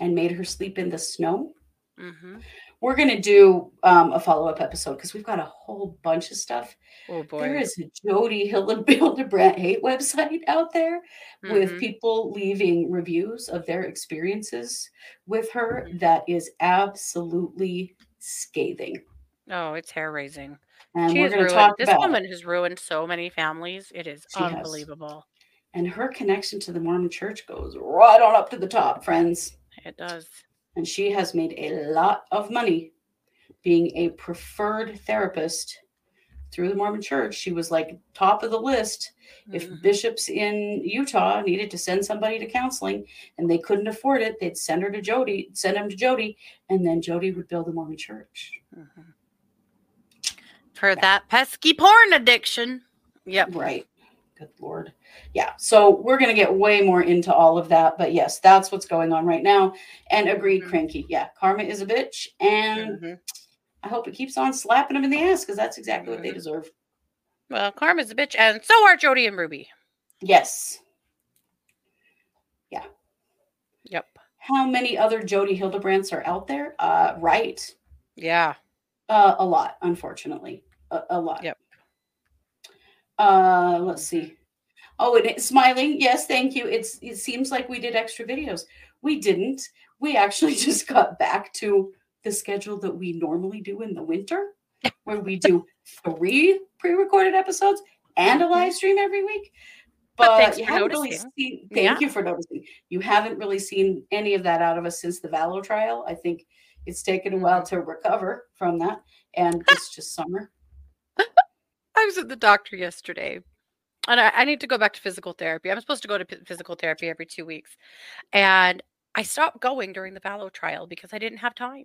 And made her sleep in the snow. hmm We're going to do um, a follow up episode because we've got a whole bunch of stuff. Oh boy. There is a Jodi Hildebrandt hate website out there with Mhm. people leaving reviews of their experiences with her Mhm. that is absolutely scathing. Oh, it's hair raising. And She we're going to talk this about woman has ruined so many families. It is She has. unbelievable. And her connection to the Mormon church goes right on up to the top, friends. It does. And she has made a lot of money being a preferred therapist through the Mormon church. She was like top of the list. If Mhm. bishops in Utah needed to send somebody to counseling and they couldn't afford it, they'd send her to Jodi, send them to Jodi, and then Jodi would build the Mormon church. Mhm. For that pesky porn addiction. Yep. Right. Good Lord. Yeah. So we're going to get way more into all of that. But yes, that's what's going on right now. And agreed, Mhm. cranky. Yeah. Karma is a bitch. And Mhm. I hope it keeps on slapping them in the ass because that's exactly what they Mhm. deserve. Well, Karma's a bitch, and so are Jodi and Ruby. Yes. Yeah. Yep. How many other Jodi Hildebrandts are out there? Uh, right. Yeah. Uh, a lot, unfortunately. A, a lot. Yep. Uh, let's see. Oh, and it's smiling. Yes, thank you. It's it seems like we did extra videos. We didn't. We actually just got back to the schedule that we normally do in the winter, where we do three pre-recorded episodes and a mm-hmm. live stream every week. But But, you haven't really seen. Thank Yeah. you for noticing. You haven't really seen any of that out of us since the Vallow trial. I think it's taken a while to recover from that, and it's just summer. I was at the doctor yesterday and I, I need to go back to physical therapy. I'm supposed to go to p- physical therapy every two weeks. And I stopped going during the Vallow trial because I didn't have time.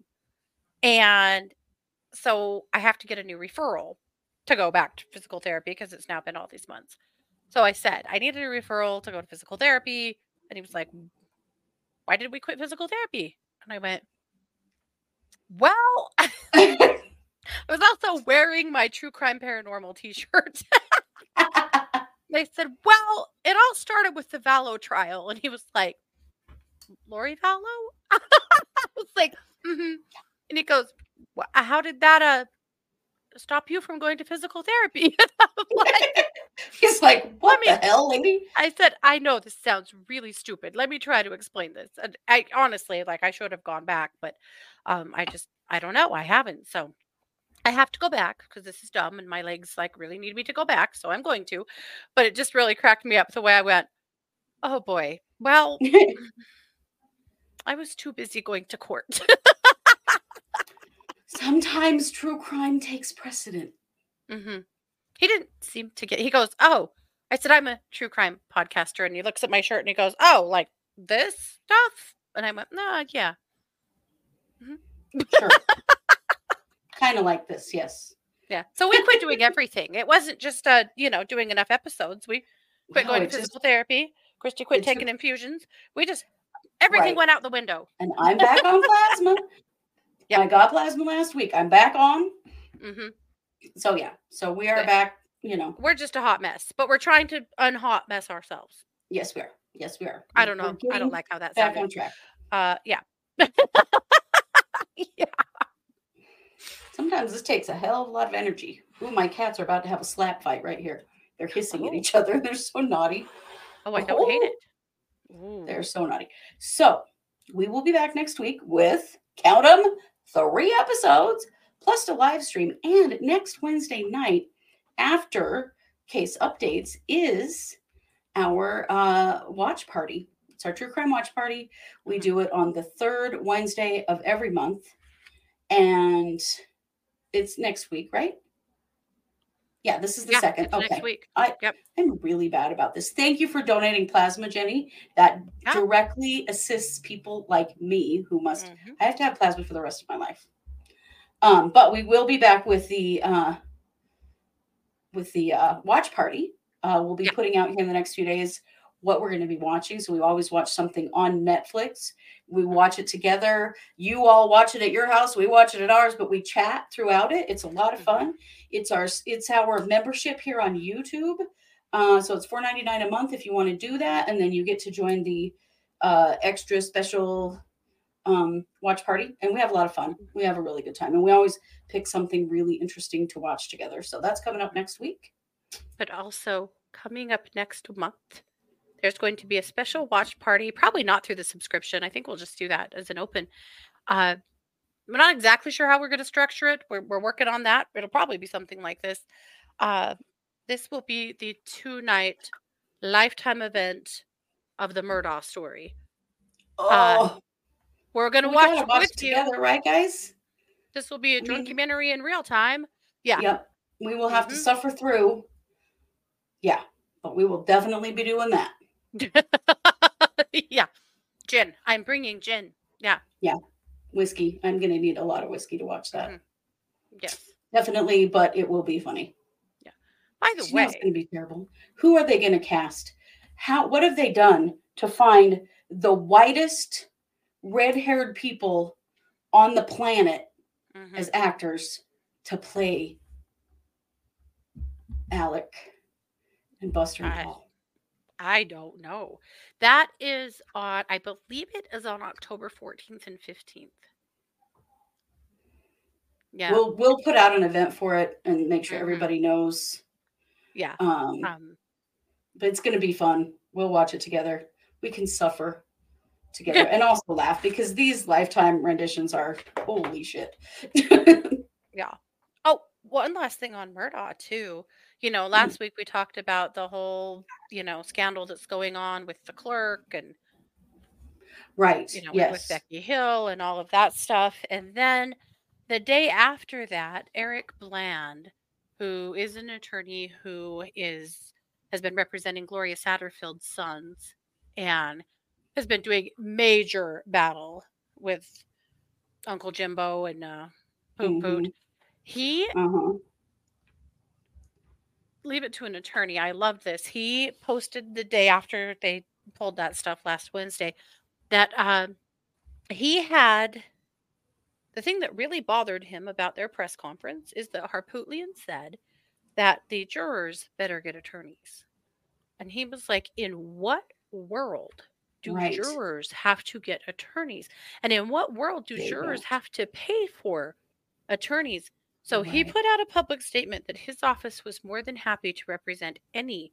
And so I have to get a new referral to go back to physical therapy because it's now been all these months. So I said, I needed a referral to go to physical therapy. And he was like, Why did we quit physical therapy? And I went, Well, I was also wearing my true crime paranormal t shirt. they said, Well, it all started with the Vallow trial. And he was like, Lori Vallow? I was like, mm-hmm. And he goes, "Wha- How did that uh stop you from going to physical therapy? And I was like, He's like, what me- the hell, lady? I said, I know this sounds really stupid. Let me try to explain this. And I honestly, like, I should have gone back, but um, I just, I don't know. I haven't. So I have to go back because this is dumb and my legs like really need me to go back. So I'm going to. But it just really cracked me up the way I went, oh boy. Well, I was too busy going to court. Sometimes true crime takes precedent. hmm He didn't seem to get, he goes, oh, I said, I'm a true crime podcaster. And he looks at my shirt and he goes, oh, like this stuff? And I went, no, yeah. Sure. kind of like this, yes. Yeah. So we quit doing everything. It wasn't just uh, you know, doing enough episodes. We quit No, going to it just- physical therapy. Christy quit taking infusions. We just everything Right. went out the window. and I'm back on plasma. Yeah. I got plasma last week. I'm back on. hmm So yeah. So we are Yeah. back, you know. We're just a hot mess, but we're trying to unhot mess ourselves. Yes, we are. Yes, we are. I don't know. I don't like how that sounds back on track. Uh, yeah. yeah. Sometimes this takes a hell of a lot of energy. Ooh, my cats are about to have a slap fight right here. They're hissing at Oh. each other. They're so naughty. Oh, I don't hate Oh. it. Ooh. They're so naughty. So we will be back next week with count them three episodes plus a live stream. And next Wednesday night, after case updates, is our uh, watch party. It's our true crime watch party. We Mhm. do it on the third Wednesday of every month. And it's next week, right? Yeah, this is the yeah, second. Okay. next week. I'm really bad about this. Thank you for donating plasma, Jenny. That Yeah. directly assists people like me who must. Mhm. I have to have plasma for the rest of my life. Um, but we will be back with the uh, with the uh, watch party. Uh, we'll be Yeah. putting out here in the next few days what we're going to be watching. So we always watch something on Netflix. We watch it together. You all watch it at your house. We watch it at ours, but we chat throughout it. It's a lot of fun. It's our it's our membership here on YouTube. Uh, so it's four ninety nine a month if you want to do that, and then you get to join the uh, extra special um, watch party, and we have a lot of fun. We have a really good time, and we always pick something really interesting to watch together. So that's coming up next week. But also coming up next month, there's going to be a special watch party. Probably not through the subscription. I think we'll just do that as an open. Uh, I'm not exactly sure how we're going to structure it. We're, we're working on that. It'll probably be something like this. Uh, this will be the two night lifetime event of the Murdaugh story. Oh, We're going to we watch watch with it you. right, guys? This will be a documentary in real time. Yeah. Yep. We will have to Mhm. suffer through. Yeah, but we will definitely be doing that. yeah. Gin. I'm bringing gin. Yeah. Yeah. Whiskey. I'm gonna need a lot of whiskey to watch that. Mhm. Yes. Definitely, but it will be funny. Yeah. By the you know it's way, going to be terrible. Who are they going to cast? How? What have they done to find the whitest red-haired people on the planet Mhm. as actors to play Alec and Buster and Paul? I don't know. That is on, I believe it is on October 14th and 15th. Yeah. We'll we'll put out an event for it and make sure Mhm. everybody knows. Yeah. Um, Um, but it's going to be fun. We'll watch it together. We can suffer together and also laugh because these lifetime renditions are holy shit. yeah. Oh, one last thing on Murdaugh too. You know, last week we talked about the whole, you know, scandal that's going on with the clerk and right. you know, with- yes. with Becky Hill and all of that stuff. And then the day after that, Eric Bland, who is an attorney who is has been representing Gloria Satterfield's sons and has been doing major battle with Uncle Jimbo and uh Poot Poot. Mhm. He Uh-huh. Leave it to an attorney. I love this. He posted the day after they pulled that stuff last Wednesday that um, he had the thing that really bothered him about their press conference is that Harpootlian said that the jurors better get attorneys. And he was like, in what world do Right. jurors have to get attorneys? And in what world do They jurors don't. have to pay for attorneys? So he put out a public statement that his office was more than happy to represent any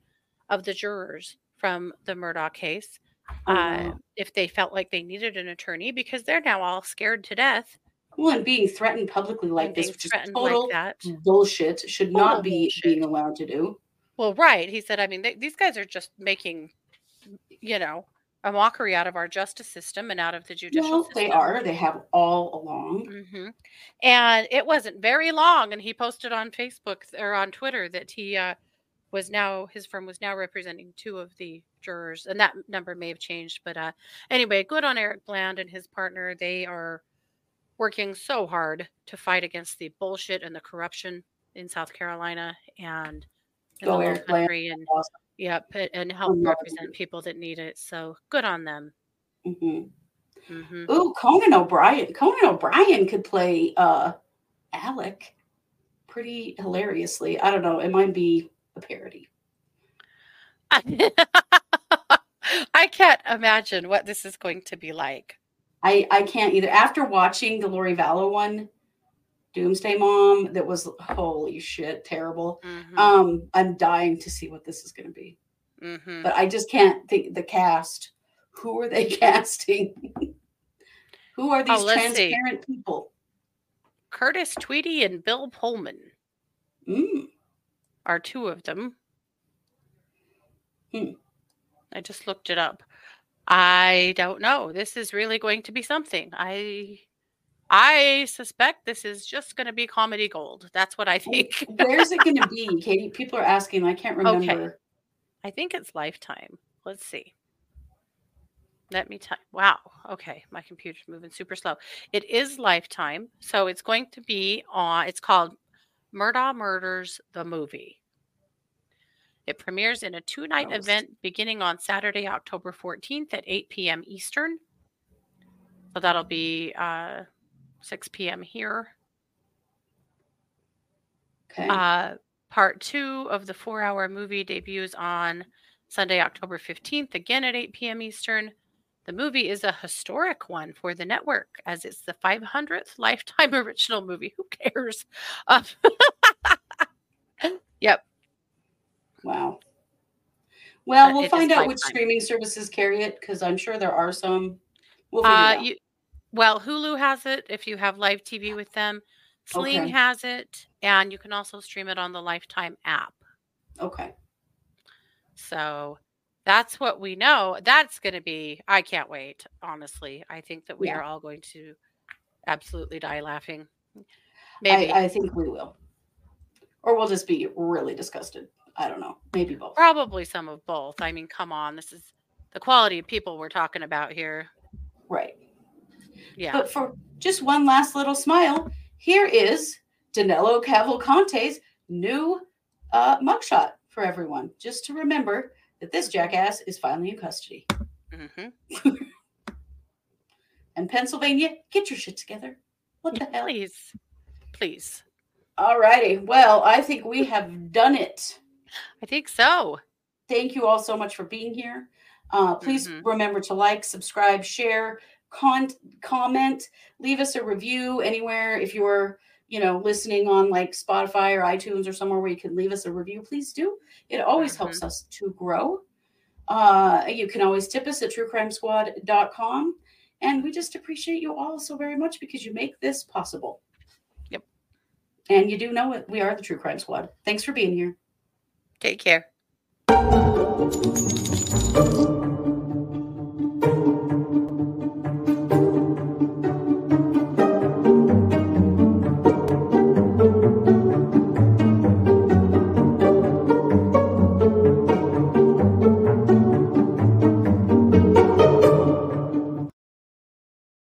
of the jurors from the Murdaugh case uh, Uh-huh. if they felt like they needed an attorney because they're now all scared to death Well, and being threatened publicly like this, which is total like bullshit, should Total not be bullshit. being allowed to do. Well, right. He said, I mean, they, these guys are just making, you know, a mockery out of our justice system and out of the judicial Well, system. they are. They have all along. hmm And it wasn't very long. And he posted on Facebook or on Twitter that he uh, was now, his firm was now representing two of the jurors. And that number may have changed. But uh, anyway, good on Eric Bland and his partner. They are working so hard to fight against the bullshit and the corruption in South Carolina and in Go the low Bland. country and Awesome. yep and- and help represent people that need it. So good on them. hmm hmm Ooh, Conan O'Brien. Conan O'Brien could play uh Alec pretty hilariously. I don't know. It might be a parody. I can't imagine what this is going to be like. I I can't either. After watching the Lori Vallow one, Doomsday Mom, that was holy shit terrible. Mhm, Um, I'm dying to see what this is going to be, mhm. but I just can't think the cast. Who are they casting? Who are these Oh, let's see. transparent people? Curtis Tweedy and Bill Pullman Mm, are two of them. Hmm. I just looked it up. I don't know. This is really going to be something. I I suspect this is just going to be comedy gold. That's what I think. Where's it going to be, Katie? People are asking. I can't remember. Okay. I think it's Lifetime. Let's see. Let me type. Wow. Okay. My computer's moving super slow. It is Lifetime. So it's going to be on, it's called Murdaugh Murders, the movie. It premieres in a two night event beginning on Saturday, October 14th at 8 p.m. Eastern. So that'll be uh, 6 p.m. here. Okay. Uh, part two of the four hour movie debuts on Sunday, October 15th, again at 8 p.m. Eastern. The movie is a historic one for the network as it's the 500th Lifetime original movie. Who cares? Um, yep. wow. Well, but we'll find out which streaming services carry it because I'm sure there are some. We'll Uh, out. you, well, Hulu has it if you have live TV with them. Sling Okay. has it, and you can also stream it on the Lifetime app. okay. So that's what we know. That's going to be, I can't wait, honestly. I think that we Yeah. are all going to absolutely die laughing. Maybe. I, I think we will. Or we'll just be really disgusted. I don't know. Maybe both. Probably some of both. I mean, come on. This is the quality of people we're talking about here. Right. Yeah. But for just one last little smile, here is Danilo Cavalcante's new uh, mugshot for everyone. Just to remember that this jackass is finally in custody. hmm And Pennsylvania, get your shit together. What the hell? Please. Please. All righty. Well, I think we have done it. I think so. Thank you all so much for being here. Uh, please Mhm. remember to like, subscribe, share, con- comment, leave us a review anywhere if you're you know, listening on like Spotify or iTunes or somewhere where you can leave us a review, please do. It always mm-hmm. helps us to grow. Uh, you can always tip us at truecrimesquad.com. And we just appreciate you all so very much because you make this possible. Yep. And you do know it. We are the True Crime Squad. Thanks for being here. Take care.